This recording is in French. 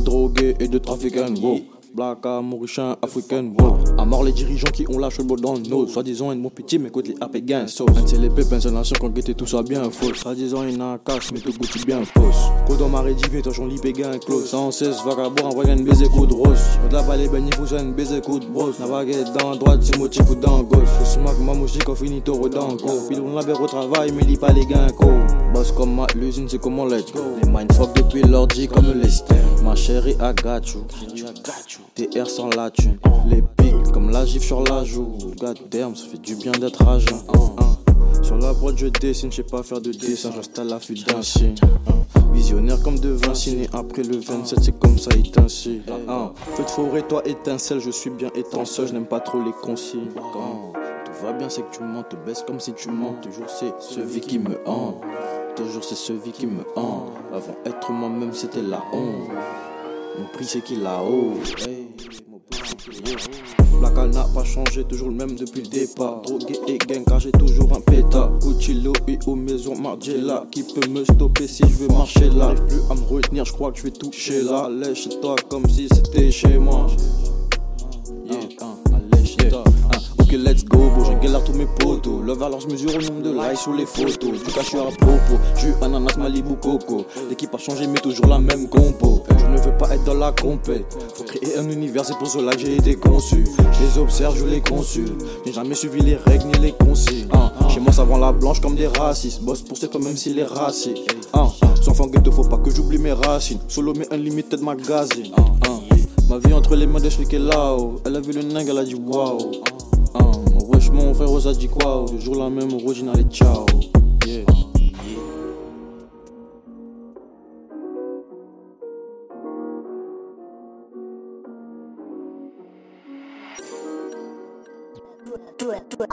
famille droguée et de trafiquants. Wow. Black mauricien, africain, wow. À mort les dirigeants qui ont lâché le mot dans le nose. Soi-disant, mon petit, mais écoute les AP gains, sauce. C'est les pépins, c'est nation quand guettait tout ça bien faux. Soi-disant, il a un cash, mais tout goûte bien fausse. Quand on m'a rédivé, toi, j'en lis péguin close. Sans cesse, vagabond, envoie une baiser coup de rose. De la balle, ben, il faut une baiser coup de brosse. La baguette dans droite, c'est motif ou dans gauche. Faut smack, ma mouche, quand finit taureau dans go. Puis on l'avait au travail, mais lit pas les gains, co. Boss comme ma, l'usine, c'est comment let's go. Les mindfuck depuis l'ordi comme Lester. Ma chérie, I got you. TR sans la thune. Les pics comme la gifle sur la joue. God damn, ça fait du bien d'être à jeun. Sur la boîte, je dessine, je sais pas faire de dessin, j'installe la fuite d'un signe. Visionnaire comme de Vinci, après le 27, c'est comme ça, il t'incite. Feu de forêt, toi étincelle, je suis bien étincelle, je n'aime pas trop les consignes. Quand tout va bien, c'est que tu mens, te baisse comme si tu mens. Toujours c'est ce vie qui me hante. Toujours c'est ce vie qui me hante. Avant être moi-même, c'était la honte. Mon prix c'est qu'il a haut. La cale n'a pas changé, toujours le même depuis le départ. Drogué et gang, car j'ai toujours un pétard. Gucci, et aux maisons Margiela. Qui peut me stopper si je veux marcher là? J'arrive plus à me retenir, je crois que je vais toucher là. Allez chez toi comme si c'était chez moi. Alors je mesure au nombre de likes sur les photos. Du cas, je suis à propos. Je suis ananas, Malibu, Coco. L'équipe a changé, mais toujours la même compo. Je ne veux pas être dans la compète. Faut créer un univers, c'est pour cela que j'ai été conçu. Je les observe, je les consulte. J'ai jamais suivi les règles ni les consignes. Hein. Chez moi, ça vend la blanche comme des racistes. Boss pour c'est même s'il est raciste. Hein. Sans enfant ghetto, faut pas que j'oublie mes racines. Solo, mais unlimited magazine. Hein. Ma vie entre les mains de qui est là-haut. Elle a vu le nègre, elle a dit waouh. Mon frère, Rosa dit quoi Le jour la même, original et ciao. Do it, do.